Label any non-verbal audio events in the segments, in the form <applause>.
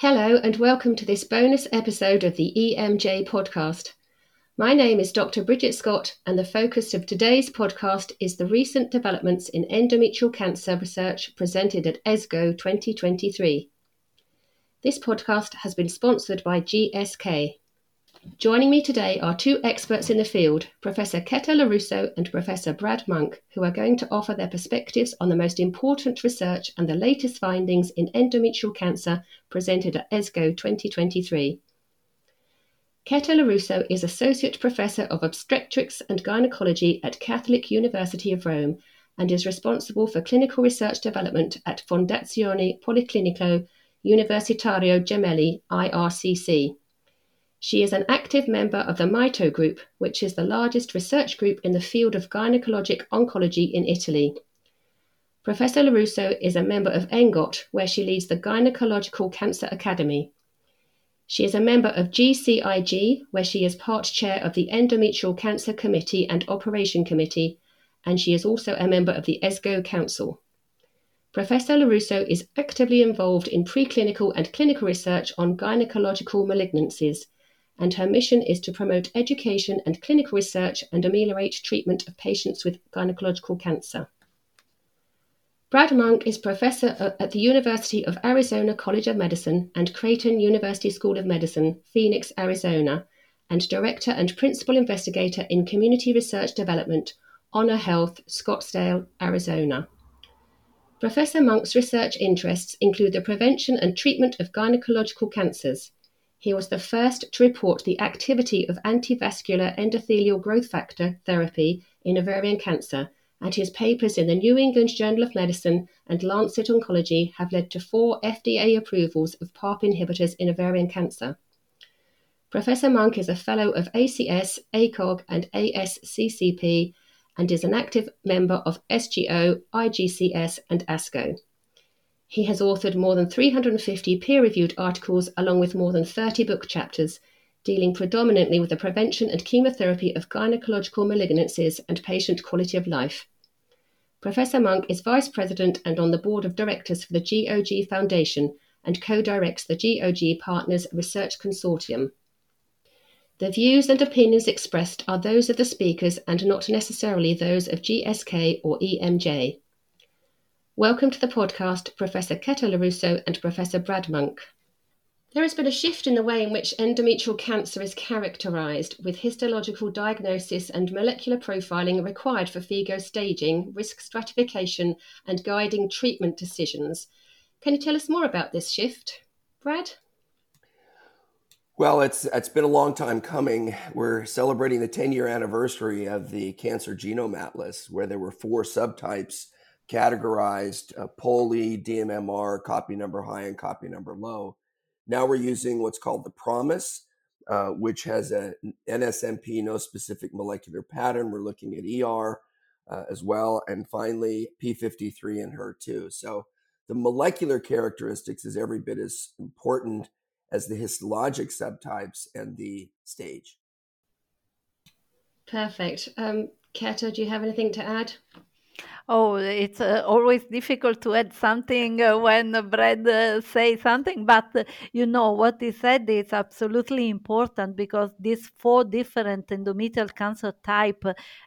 Hello, and welcome to this bonus episode of the EMJ podcast. My name is Dr. Brigitte Scott, and the focus of today's podcast is the recent developments in endometrial cancer research presented at ESGO 2023. This podcast has been sponsored by GSK. Joining me today are two experts in the field, Professor Ketta Lorusso and Professor Brad Monk, who are going to offer their perspectives on the most important research and the latest findings in endometrial cancer presented at ESGO 2023. Ketta Lorusso is Associate Professor of Obstetrics and Gynecology at Catholic University of Rome and is responsible for clinical research development at Fondazione Policlinico Universitario Gemelli, IRCC. She is an active member of the MITO Group, which is the largest research group in the field of gynecologic oncology in Italy. Professor Lorusso is a member of ENGOT, where she leads the Gynecological Cancer Academy. She is a member of GCIG, where she is part chair of the Endometrial Cancer Committee and Operation Committee, and she is also a member of the ESGO Council. Professor Lorusso is actively involved in preclinical and clinical research on gynecological malignancies and her mission is to promote education and clinical research and ameliorate treatment of patients with gynecological cancer. Brad Monk is professor at the University of Arizona College of Medicine and Creighton University School of Medicine, Phoenix, Arizona, and director and principal investigator in community research development, Honor Health, Scottsdale, Arizona. Professor Monk's research interests include the prevention and treatment of gynecological cancers, he was the first to report the activity of antivascular endothelial growth factor therapy in ovarian cancer, and his papers in the New England Journal of Medicine and Lancet Oncology have led to four FDA approvals of PARP inhibitors in ovarian cancer. Professor Monk is a fellow of ACS, ACOG, and ASCCP and is an active member of SGO, IGCS, and ASCO. He has authored more than 350 peer reviewed articles, along with more than 30 book chapters, dealing predominantly with the prevention and chemotherapy of gynecological malignancies and patient quality of life. Professor Monk is Vice President and on the Board of Directors for the GOG Foundation and co directs the GOG Partners Research Consortium. The views and opinions expressed are those of the speakers and not necessarily those of GSK or EMJ. Welcome to the podcast, Professor Ketta Lorusso and Professor Brad Monk. There has been a shift in the way in which endometrial cancer is characterised, with histological diagnosis and molecular profiling required for FIGO staging, risk stratification, and guiding treatment decisions. Can you tell us more about this shift, Brad? Well, it's it's been a long time coming. We're celebrating the 10 year anniversary of the Cancer Genome Atlas, where there were four subtypes categorized uh, POLE, DMMR, copy number high, and copy number low. Now we're using what's called the PROMISE, uh, which has a NSMP, no specific molecular pattern. We're looking at ER uh, as well, and finally P53 and HER2. So the molecular characteristics is every bit as important as the histologic subtypes and the stage. Perfect. Um, do you have anything to add? Oh, it's uh, always difficult to add something uh, when Brad uh, says something, but uh, you know what he said is absolutely important because these four different endometrial cancer type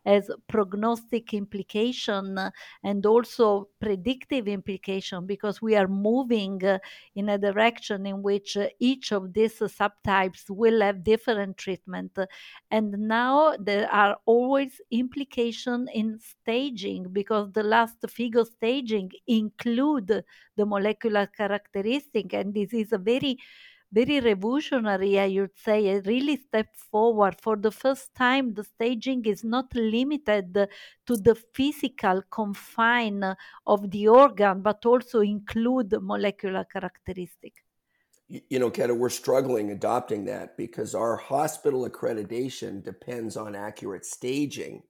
has prognostic implication and also predictive implication because we are moving uh, in a direction in which uh, each of these subtypes will have different treatment, and now there are always implication in staging because the last FIGO staging include the molecular characteristic, and this is a very very revolutionary, I would say, a really step forward. For the first time, the staging is not limited to the physical confine of the organ, but also include molecular characteristic. You know, Ketta, we're struggling adopting that because our hospital accreditation depends on accurate staging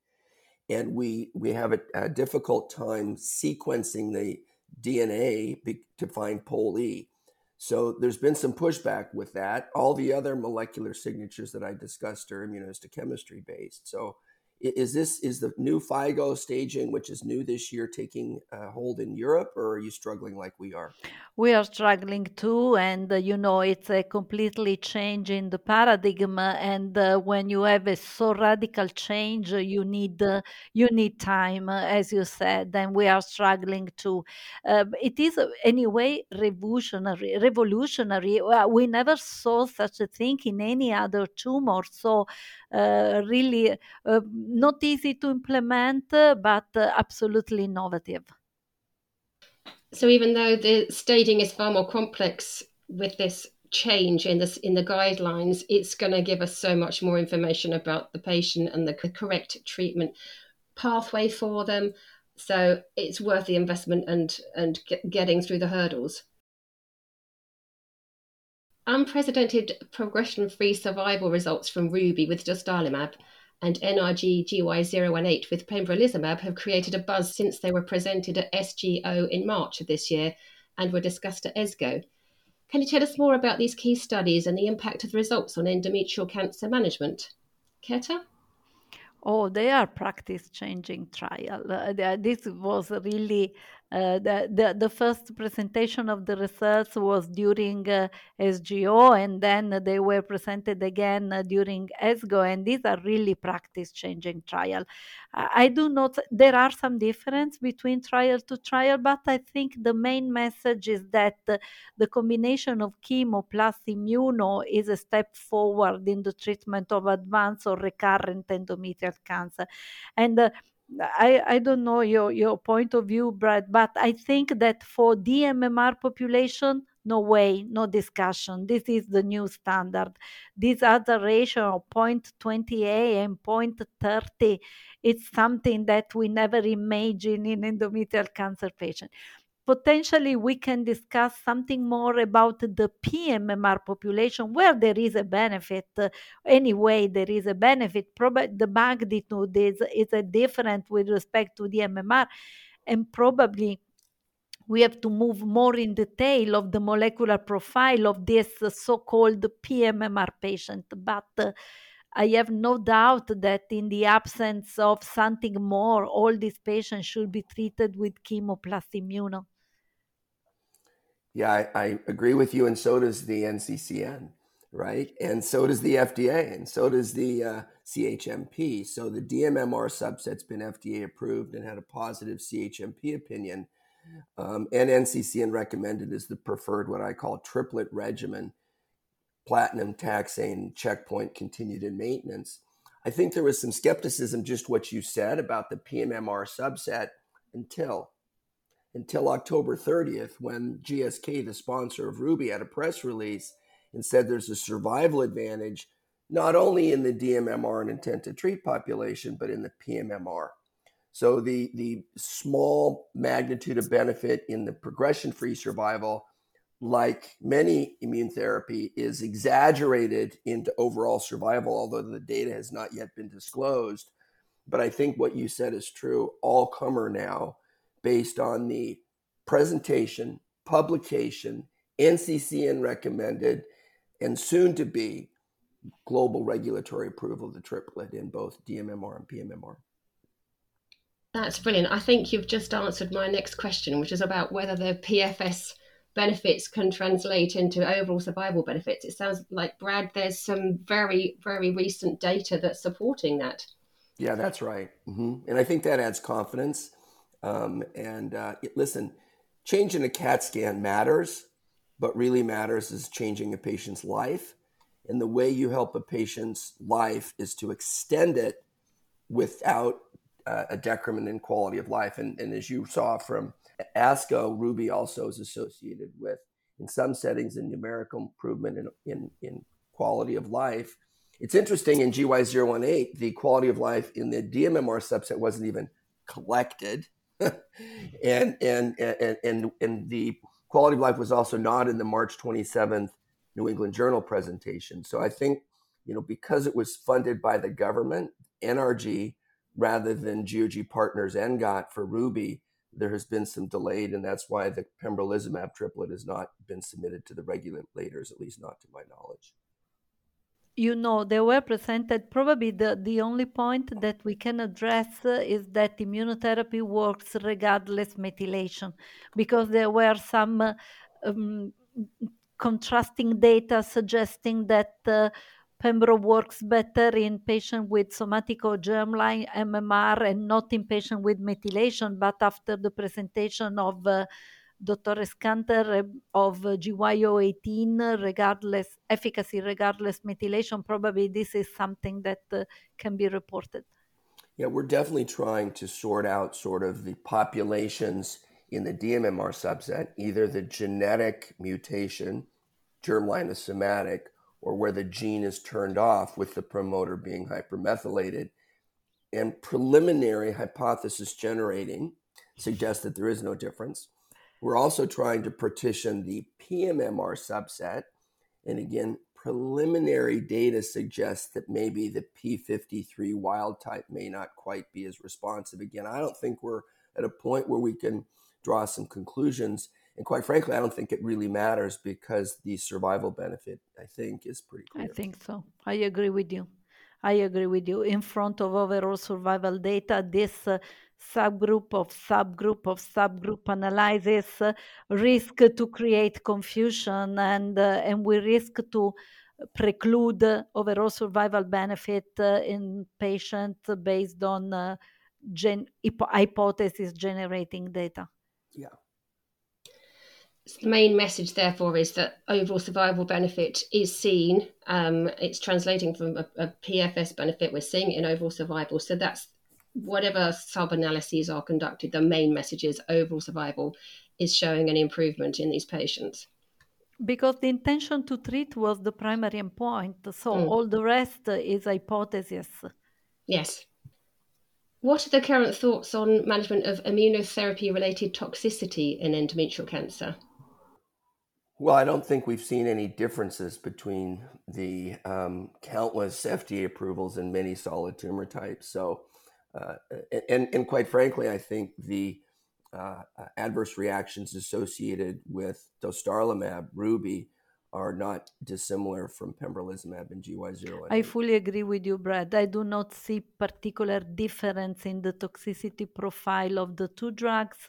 and we we have a, a difficult time sequencing the DNA to find POLE. So there's been some pushback with that. All the other molecular signatures that I discussed are immunohistochemistry based. So is this is the new FIGO staging, which is new this year, taking uh, hold in Europe, or are you struggling like we are? We are struggling too, and uh, you know it's a completely change in the paradigm. And uh, when you have a so radical change, uh, you need uh, you need time, as you said, and we are struggling too. it is anyway revolutionary. Revolutionary. we never saw such a thing in any other tumor, so really not easy to implement, but absolutely innovative. So even though the staging is far more complex with this change in this in the guidelines, it's going to give us so much more information about the patient and the correct treatment pathway for them. So it's worth the investment and and get, getting through the hurdles. Unprecedented progression-free survival results from Ruby with dostarlimab and NRG GY018 with pembrolizumab have created a buzz since they were presented at SGO in March of this year and were discussed at ESGO. Can you tell us more about these key studies and the impact of the results on endometrial cancer management? Ketta? Oh, they are practice changing trial. Uh, this was really uh, the, the, the first presentation of the results was during uh, SGO, and then they were presented again uh, during ESGO, and these are really practice-changing trial. I do not. There are some difference between trial to trial, but I think the main message is that the combination of chemo plus immuno is a step forward in the treatment of advanced or recurrent endometrial cancer, and uh, I, I don't know your, your point of view, Brad, but I think that for DMMR population, no way, no discussion. This is the new standard. This other ratio of 0.28 and 0.30, it's something that we never imagine in endometrial cancer patients potentially we can discuss something more about the PMMR population where there is a benefit. anyway, there is a benefit. Probably the magnitude is, is a different with respect to the MMR, and probably we have to move more in detail of the molecular profile of this so-called PMMR patient. But uh, I have no doubt that in the absence of something more, all these patients should be treated with chemo plus immuno. Yeah, I, I, agree with you, and so does the NCCN, right? And so does the FDA, and so does the uh, CHMP. So the DMMR subset's been FDA approved and had a positive CHMP opinion, um, and NCCN recommended as the preferred what I call triplet regimen: platinum, taxane, checkpoint, continued in maintenance. I think there was some skepticism, just what you said about the PMMR subset, until until October 30th, when GSK, the sponsor of Ruby, had a press release and said there's a survival advantage not only in the DMMR and intent to treat population, but in the PMMR. So the, the small magnitude of benefit in the progression free survival, like many immune therapy, is exaggerated into overall survival, although the data has not yet been disclosed. But I think what you said is true. All comer now based on the presentation, publication, NCCN recommended, and soon to be global regulatory approval of the triplet in both DMMR and PMMR. That's brilliant. I think you've just answered my next question, which is about whether the PFS benefits can translate into overall survival benefits. It sounds like, Brad, there's some very, very recent data that's supporting that. Yeah, that's right. Mm-hmm. And I think that adds confidence um, and uh, listen, changing a CAT scan matters, but really matters is changing a patient's life. And the way you help a patient's life is to extend it without uh, a decrement in quality of life. And, and as you saw from ASCO, Ruby also is associated with, in some settings, a numerical improvement in, in, in quality of life. It's interesting in GY018, the quality of life in the DMMR subset wasn't even collected and, and, and, and, and the quality of life was also not in the March 27th New England Journal presentation. So I think, you know, because it was funded by the government, NRG, rather than GOG Partners ENGOT for Ruby, there has been some delayed, and that's why the pembrolizumab triplet has not been submitted to the regulators, at least not to my knowledge. You know they were presented probably the, the only point that we can address is that immunotherapy works regardless methylation because there were some um, contrasting data suggesting that uh, Pembro works better in patients with somatic or germline MMR and not in patients with methylation. But after the presentation of uh, Dr. Eskander of GY018, regardless efficacy, regardless methylation, probably this is something that uh, can be reported. Yeah, we're definitely trying to sort out sort of the populations in the DMMR subset, either the genetic mutation, germline or somatic, or where the gene is turned off with the promoter being hypermethylated. And preliminary hypothesis generating suggests that there is no difference. We're also trying to partition the PMMR subset. And again, preliminary data suggests that maybe the P53 wild type may not quite be as responsive. Again, I don't think we're at a point where we can draw some conclusions. And quite frankly, I don't think it really matters because the survival benefit, I think, is pretty clear. I think so. I agree with you. I agree with you. In front of overall survival data, this uh, subgroup of subgroup of subgroup analysis risk to create confusion and uh, and we risk to preclude overall survival benefit uh, in patients based on uh, gen- hypothesis generating data. Yeah. the main message, therefore, is that overall survival benefit is seen. Um, it's translating from a, a PFS benefit. We're seeing it in overall survival. So that's whatever sub analyses are conducted, the main message is overall survival is showing an improvement in these patients. Because the intention to treat was the primary endpoint, so mm. all the rest is hypothesis. Yes. What are the current thoughts on management of immunotherapy related toxicity in endometrial cancer? Well, I don't think we've seen any differences between the um, countless FDA approvals in many solid tumor types. So, uh, and, and quite frankly, I think the uh, adverse reactions associated with dostarlimab, Ruby, are not dissimilar from pembrolizumab and GY0. I fully agree with you, Brad. I do not see particular difference in the toxicity profile of the two drugs.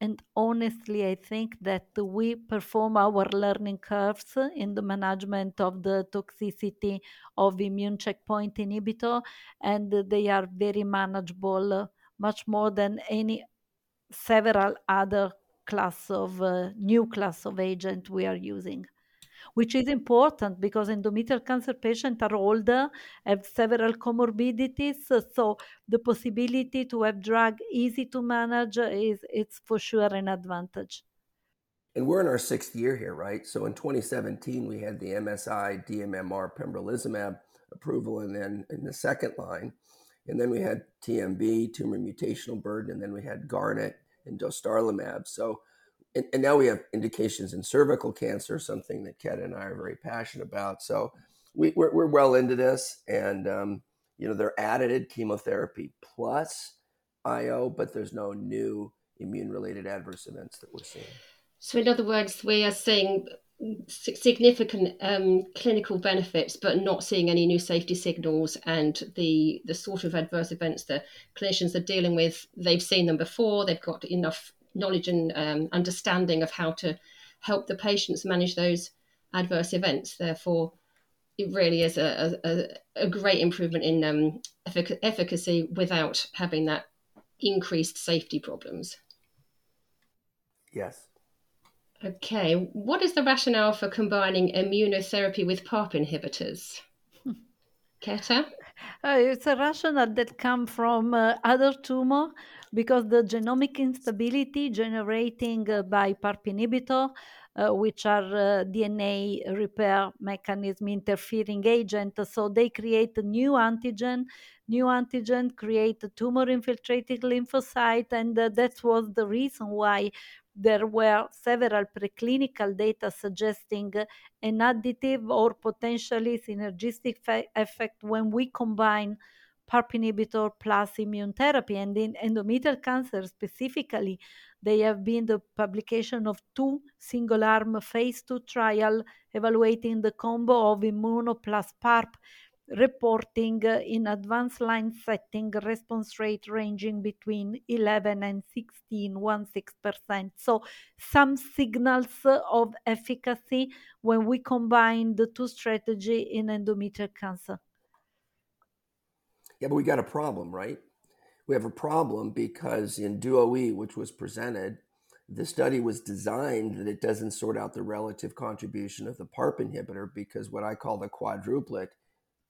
And honestly, I think that we perform our learning curves in the management of the toxicity of immune checkpoint inhibitor, and they are very manageable, much more than any several other class of uh, new class of agent we are using which is important because endometrial cancer patients are older, have several comorbidities. Uh, so the possibility to have drug easy to manage is it's for sure an advantage. And we're in our sixth year here, right? So in 2017, we had the MSI DMMR pembrolizumab approval, and then in the second line, and then we had TMB, tumor mutational burden, and then we had Garnet and dostarlimab. So and, and, now we have indications in cervical cancer, something that Kat and I are very passionate about. So we, we're, we're well into this, and um, you know they're added chemotherapy plus IO, but there's no new immune-related adverse events that we're seeing. So, in other words, we are seeing significant um, clinical benefits, but not seeing any new safety signals. And the the sort of adverse events that clinicians are dealing with, they've seen them before. They've got enough knowledge and um, understanding of how to help the patients manage those adverse events. Therefore, it really is a, a, a great improvement in um, effic- efficacy without having that increased safety problems. Yes. Okay, what is the rationale for combining immunotherapy with PARP inhibitors? <laughs> Ketta? Uh, it's a rationale that comes from uh, other tumor because the genomic instability generating uh, by PARP inhibitor, uh, which are uh, DNA repair mechanism interfering agent, so they create a new antigen. New antigen create a tumor infiltrated lymphocyte, and that was the reason why there were several preclinical data suggesting an additive or potentially synergistic effect when we combine PARP inhibitor plus immune therapy. And in endometrial cancer specifically, they have been the publication of two single arm phase two trial evaluating the combo of immuno plus PARP reporting uh, in advanced line setting response rate ranging between 11 and 16 16%. So some signals of efficacy when we combine the two strategy in endometrial cancer. Yeah, but we got a problem, right? We have a problem because in DuoE, which was presented, the study was designed that it doesn't sort out the relative contribution of the PARP inhibitor because what I call the quadruplet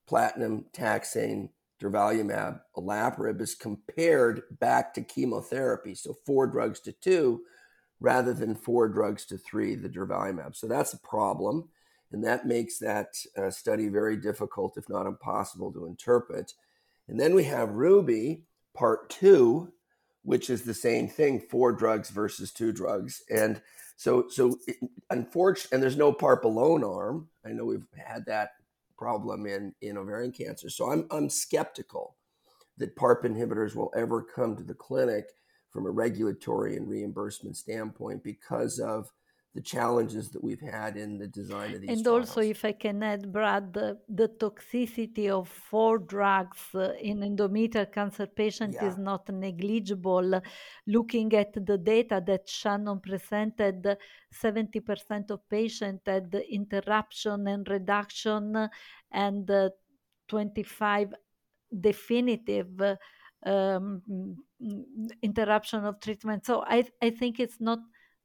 platinum, taxane, durvalumab, olaparib is compared back to chemotherapy. So four drugs to two rather than four drugs to three, the durvalumab. So that's a problem. And that makes that uh, study very difficult, if not impossible, to interpret. And then we have Ruby, part two, which is the same thing four drugs versus two drugs. And so, so unfortunately, and there's no PARP alone arm. I know we've had that problem in, in ovarian cancer. So I'm, I'm skeptical that PARP inhibitors will ever come to the clinic from a regulatory and reimbursement standpoint because of the challenges that we've had in the design of these and trials. also if i can add brad the, the toxicity of four drugs uh, in endometrial cancer patient Yeah. is not negligible looking at the data that shannon presented 70% of patients had interruption and reduction and uh, 25 definitive uh, um, interruption of treatment so i, I think it's not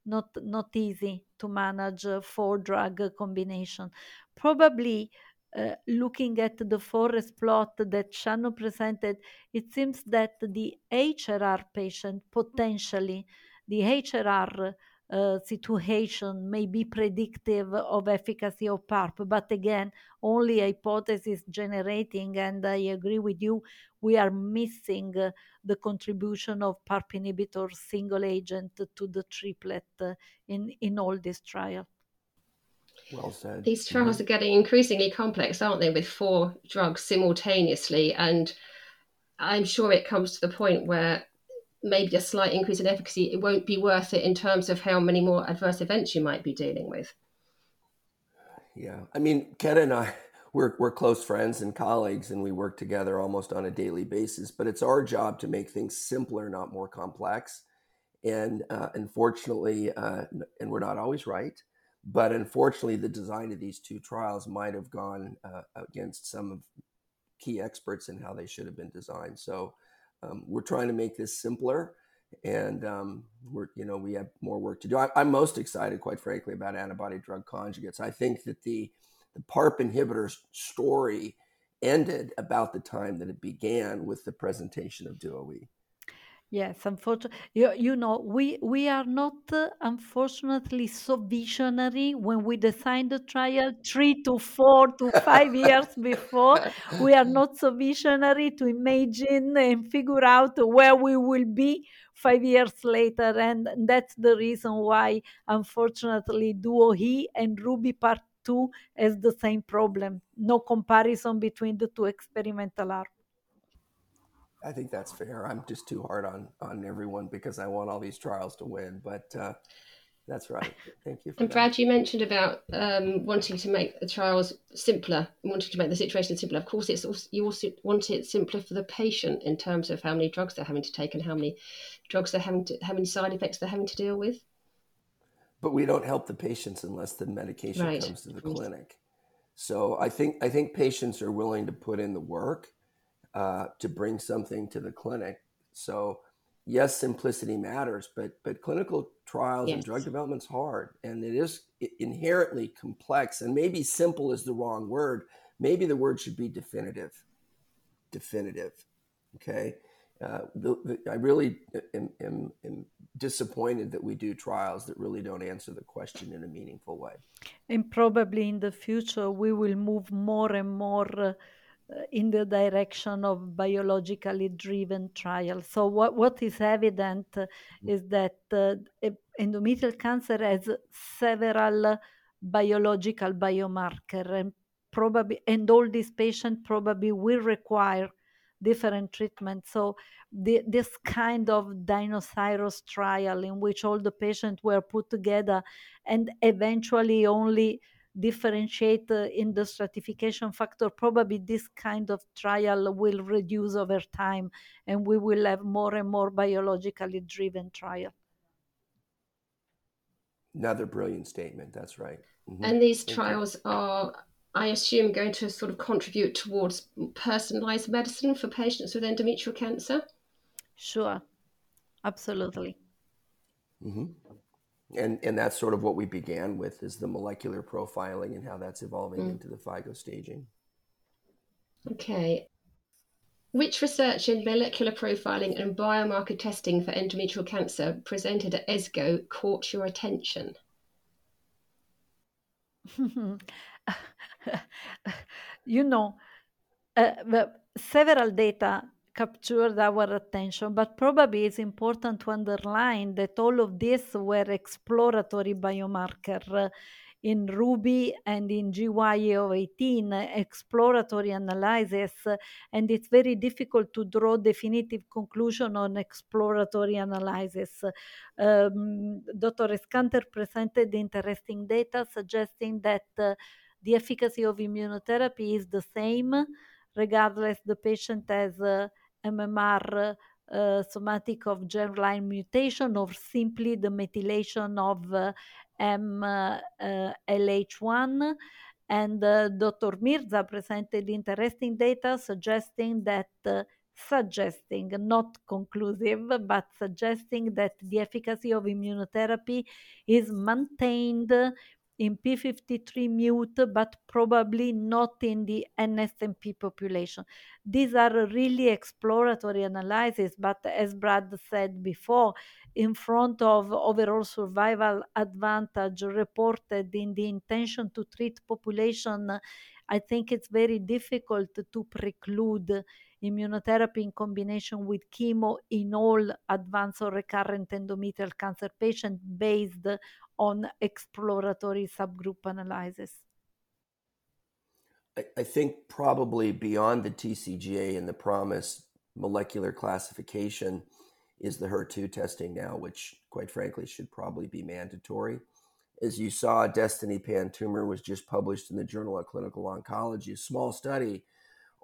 not not easy to manage four drug combination. Probably uh, looking at the forest plot that Shannon presented, it seems that the HRR patient potentially, the HRR uh, situation may be predictive of efficacy of PARP, but again, only hypothesis generating. And I agree with you, we are missing uh, the contribution of PARP inhibitor single agent to the triplet uh, in, in all this trial. Well said. These trials Mhm. are getting increasingly complex, aren't they, with four drugs simultaneously? And I'm sure it comes to the point where maybe a slight increase in efficacy, it won't be worth it in terms of how many more adverse events you might be dealing with. Yeah. I mean, Ken and I, we're, we're close friends and colleagues, and we work together almost on a daily basis. But it's our job to make things simpler, not more complex. And uh, unfortunately, uh, and we're not always right, but unfortunately, the design of these two trials might have gone uh, against some of key experts in how they should have been designed. So um, we're trying to make this simpler, and um, we're you know we have more work to do. I, I'm most excited, quite frankly, about antibody drug conjugates. I think that the the PARP inhibitors story ended about the time that it began with the presentation of DuoE. Yes, unfortunately, you, you know, we we are not uh, unfortunately so visionary when we design the trial three to four to five years before. We are not so visionary to imagine and figure out where we will be five years later, and that's the reason why, unfortunately, Duo He and Ruby Part Two has the same problem. No comparison between the two experimental arms. I think that's fair. I'm just too hard on on everyone because I want all these trials to win. But uh, that's right. Thank you. For And that. Brad, you mentioned about um, wanting to make the trials simpler, wanting to make the situation simpler. Of course, it's also, you also want it simpler for the patient in terms of how many drugs they're having to take and how many drugs they're having to, how many side effects they're having to deal with. but we don't help the patients unless the medication Right. comes to the clinic. So I think I think patients are willing to put in the work uh, to bring something to the clinic. So yes, simplicity matters, but but clinical trials and Yes. drug development's hard, and it is inherently complex. And maybe simple is the wrong word. Maybe the word should be definitive. Definitive. Okay. Uh, the, the, I really am, am, am disappointed that we do trials that really don't answer the question in a meaningful way. And probably in the future, we will move more and more uh, in the direction of biologically driven trials. So, what, what is evident uh, is that uh, endometrial cancer has several uh, biological biomarker and probably and all these patients probably will require different treatments. So the, this kind of dinosaurus trial in which all the patients were put together and eventually only differentiate uh, in the stratification factor, probably this kind of trial will reduce over time and we will have more and more biologically driven trial. Another brilliant statement. That's right. Mm-hmm. And these trials are, I assume, going to sort of contribute towards personalized medicine for patients with endometrial cancer? Sure, absolutely. Mm-hmm. And and that's sort of what we began with is the molecular profiling and how that's evolving mm. into the FIGO staging. Okay. Which research in molecular profiling and biomarker testing for endometrial cancer presented at ESGO caught your attention? <laughs> you know, uh, several data captured our attention, but probably it's important to underline that all of these were exploratory biomarker in Ruby and in GY-018 exploratory analysis, and it's very difficult to draw definitive conclusion on exploratory analysis. Um, Dr. Eskander presented interesting data suggesting that uh, the efficacy of immunotherapy is the same regardless the patient has uh, MMR uh, somatic of germline mutation or simply the methylation of uh, MLH1. Uh, and uh, Dr. Mirza presented interesting data suggesting that uh, suggesting, not conclusive, but suggesting that the efficacy of immunotherapy is maintained in P53 mute, but probably not in the NSMP population. These are really exploratory analyses, but as Brad said before, in front of overall survival advantage reported in the intention to treat population, I think it's very difficult to preclude immunotherapy in combination with chemo in all advanced or recurrent endometrial cancer patients based on exploratory subgroup analysis? I, I think probably beyond the TCGA and the promise molecular classification is the HER2 testing now, which quite frankly should probably be mandatory. As you saw, Destiny Pan Tumor was just published in the Journal of Clinical Oncology, a small study,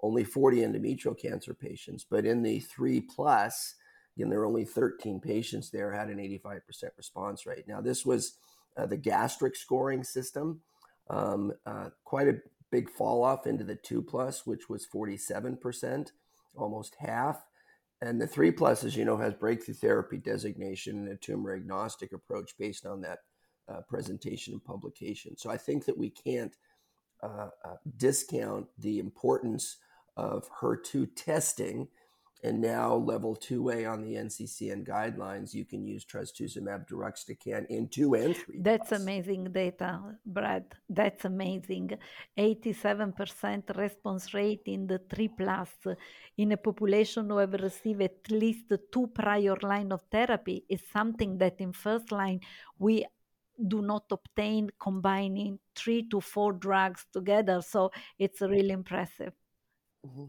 only 40 endometrial cancer patients, but in the three plus, Again, there were only 13 patients there had an 85% response rate. Now, this was uh, the gastric scoring system, um, uh, quite a big fall off into the two plus, which was 47%, almost half. And the three plus, as you know, has breakthrough therapy designation and a tumor agnostic approach based on that uh, presentation and publication. So I think that we can't uh, uh, discount the importance of HER2 testing and now level 2A on the NCCN guidelines, you can use trastuzumab deruxtecan in 2 and 3. That's plus. amazing data, Brad. That's amazing. 87% response rate in the 3 plus in a population who have received at least two prior line of therapy is something that in first line we do not obtain combining three to four drugs together. So it's really impressive. Mm-hmm.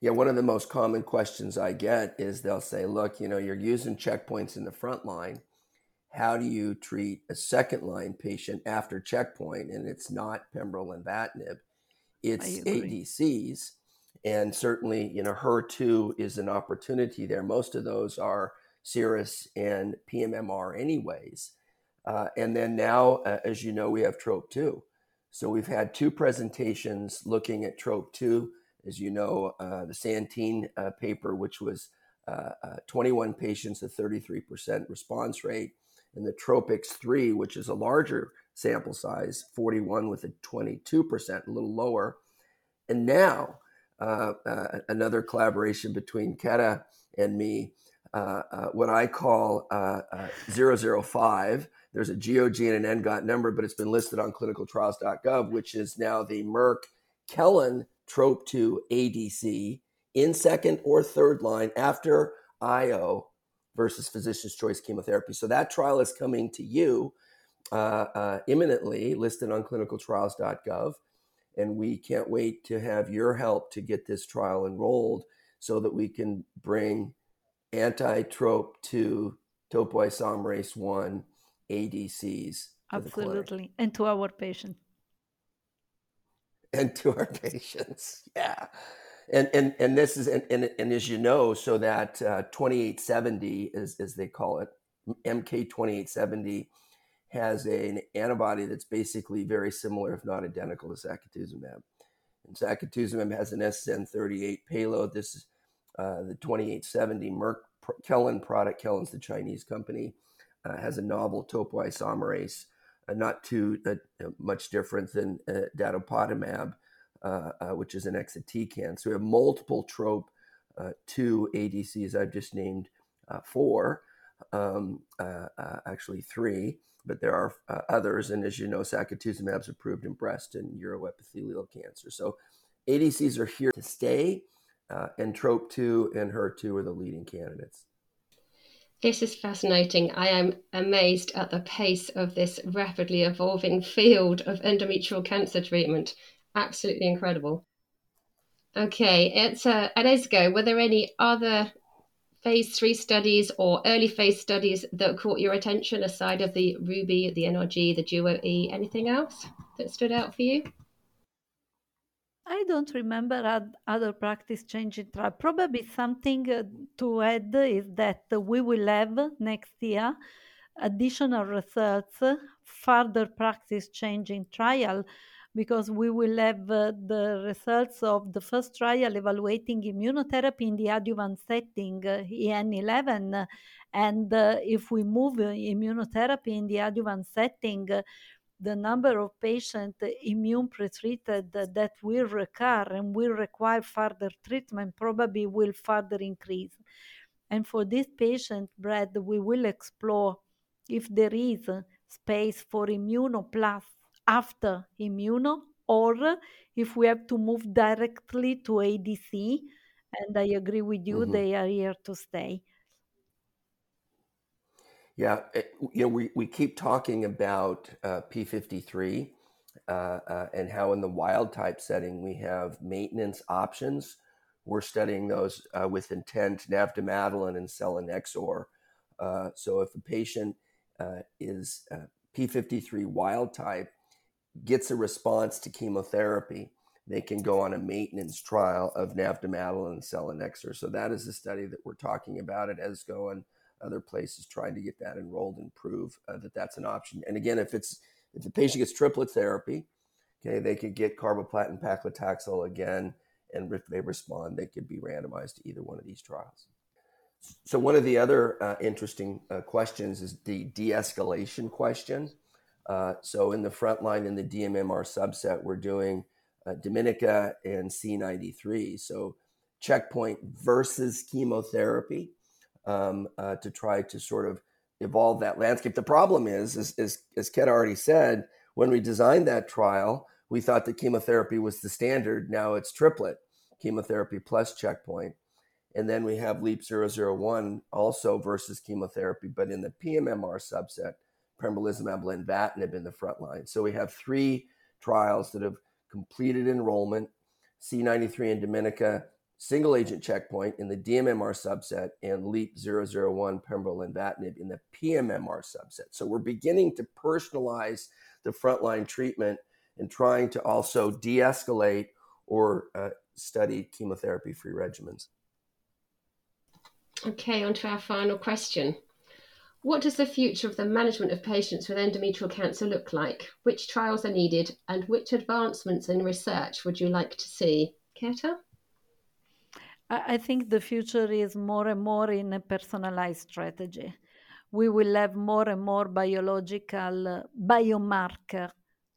Yeah, one of the most common questions I get is they'll say, look, you know, you're using checkpoints in the front line. How do you treat a second line patient after checkpoint? And it's not pembrol and lenvatinib, it's ADCs. And certainly, you know, HER2 is an opportunity there. Most of those are Serous and PMMR, anyways. Uh, and then now, uh, as you know, we have TROP2. So we've had two presentations looking at trope two, as you know, uh, the Santin uh, paper, which was uh, uh 21 patients, a 33% response rate, and the Tropics 3, which is a larger sample size, 41 with a 22%, a little lower. And now, uh, uh, another collaboration between Ketta and me, what I call 005. There's a GOG and an ENGOT number, but it's been listed on clinicaltrials.gov, which is now the Merck Kelun TROP2 ADC in second or third line after IO versus physician's choice chemotherapy. So that trial is coming to you uh, uh, imminently, listed on clinicaltrials.gov. And we can't wait to have your help to get this trial enrolled so that we can bring anti-TROP to topoisomerase 1 ADCs. Absolutely. And to our patients. And to our <laughs> patients. Yeah. And, and, and this is, and, and, and as you know, so that uh, 2870, is, as they call it, MK2870 has an antibody that's basically very similar, if not identical, to sacituzumab. And sacituzumab has an SN38 payload. This is uh, the 2870 Merck Kelun product. Kelun's the Chinese company. Uh, has a novel topoisomerase, uh, not too uh, much different than datopotamab, which is an exatecan. So we have multiple trope two ADCs. I've just named four, um, actually three but there are uh, others. And as you know, sacituzumab is approved in breast and uroepithelial cancer. So ADCs are here to stay, uh, and TROP2 and HER2 are the leading candidates. This is fascinating. I am amazed at the pace of this rapidly evolving field of endometrial cancer treatment. Absolutely incredible. Okay, it's uh, at ESGO. Were there any other phase three studies or early phase studies that caught your attention aside of the Ruby, the NRG, the Duo E? Anything else that stood out for you? I don't remember other practice changing trial. Probably something uh, to add is that we will have next year additional results, further practice changing trial because we will have uh, the results of the first trial evaluating immunotherapy in the adjuvant setting, uh, EN11. And if we move immunotherapy in the adjuvant setting, the number of patients immune pretreated that will recur and will require further treatment probably will further increase. And for this patient, Brad, we will explore if there is space for immunoplus after immuno or if we have to move directly to ADC. And I agree with you, mm-hmm. they are here to stay. Yeah, it, you know, we, we keep talking about uh, P53 uh, uh, and how in the wild type setting we have maintenance options. We're studying those uh, with intent, navtemadlin and selinexor. Uh, so if a patient uh, is P53 wild type, gets a response to chemotherapy, they can go on a maintenance trial of navtemadlin and selinexor. So that is the study that we're talking about at ESGO and other places trying to get that enrolled and prove uh, that that's an option. And again, if it's if the patient gets triplet therapy, okay, they could get carboplatin paclitaxel again, and if they respond, they could be randomized to either one of these trials. So one of the other uh, interesting uh, questions is the de-escalation question. Uh, so in the front line in the DMMR subset, we're doing uh, Domenica and C93. So checkpoint versus chemotherapy um, uh, to try to sort of evolve that landscape. The problem is, is, as Ket already said, when we designed that trial, we thought that chemotherapy was the standard. Now it's triplet chemotherapy plus checkpoint. And then we have LEAP 001 also versus chemotherapy, but in the PMMR subset pembrolizumab, lenvatinib in the front line. So we have three trials that have completed enrollment. C93 in Domenica, single agent checkpoint in the DMMR subset, and LEAP 001 pembrolizumab in the PMMR subset. So we're beginning to personalize the frontline treatment and trying to also de escalate or uh, study chemotherapy free regimens. Okay, on to our final question. What does the future of the management of patients with endometrial cancer look like? Which trials are needed and which advancements in research would you like to see? Ketta? I think the future is more and more in a personalized strategy. We will have more and more biological uh, biomarker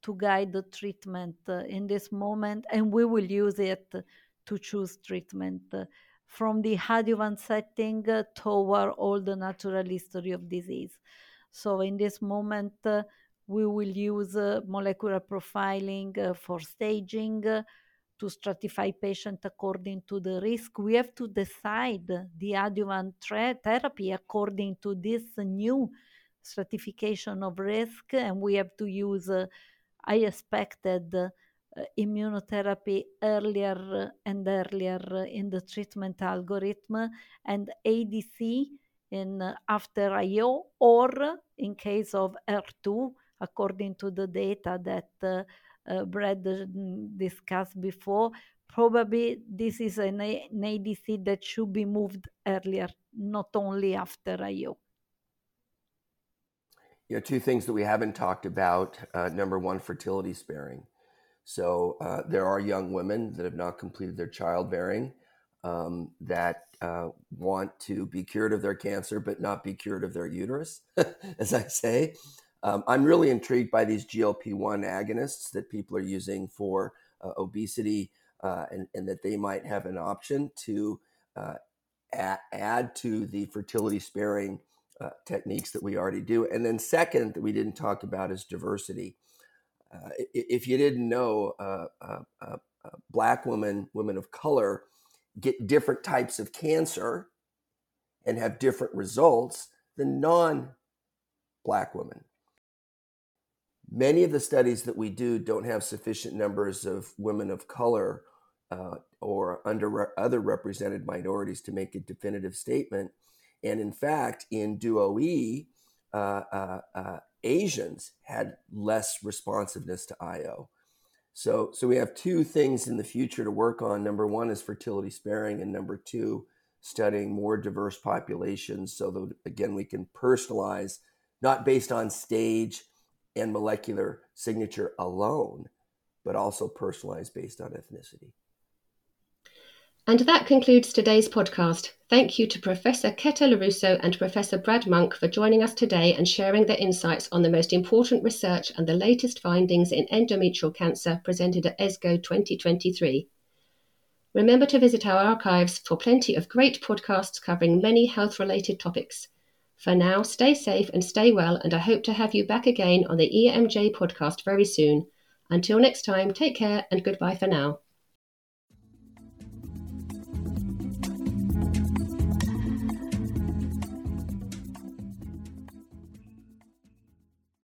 to guide the treatment uh, in this moment, and we will use it to choose treatment from the adjuvant setting uh, toward all the natural history of disease. So in this moment, uh, we will use uh, molecular profiling uh, for staging uh, to stratify patients according to the risk. We have to decide the adjuvant tra- therapy according to this new stratification of risk, and we have to use, uh, I expected, uh, immunotherapy earlier and earlier in the treatment algorithm and ADC in uh, after IO or in case of R2, according to the data that uh, Brad discussed before probably this is an, an ADC that should be moved earlier not only after IO know, two things that we haven't talked about. Uh, number one, fertility sparing. So uh, there are young women that have not completed their childbearing um, that uh, want to be cured of their cancer, but not be cured of their uterus, <laughs> as I say. Um, I'm really intrigued by these GLP-1 agonists that people are using for uh, obesity, uh, and, and, that they might have an option to uh, add, add to the fertility sparing uh, techniques that we already do. And then, second, that we didn't talk about is diversity. Uh, if you didn't know, uh, black women, women of color, get different types of cancer and have different results than non black women. Many of the studies that we do don't have sufficient numbers of women of color or under other represented minorities to make a definitive statement and in fact, in Duo E, uh, uh, uh, Asians had less responsiveness to IO. So, so we have two things in the future to work on. Number one is fertility sparing, and number two, studying more diverse populations so that again we can personalize, not based on stage and molecular signature alone, but also personalized based on ethnicity. And that concludes today's podcast. Thank you to Professor Ketta Lorusso and Professor Brad Monk for joining us today and sharing their insights on the most important research and the latest findings in endometrial cancer presented at ESGO 2023. Remember to visit our archives for plenty of great podcasts covering many health related topics. For now, stay safe and stay well, and I hope to have you back again on the EMJ podcast very soon. Until next time, take care and goodbye for now.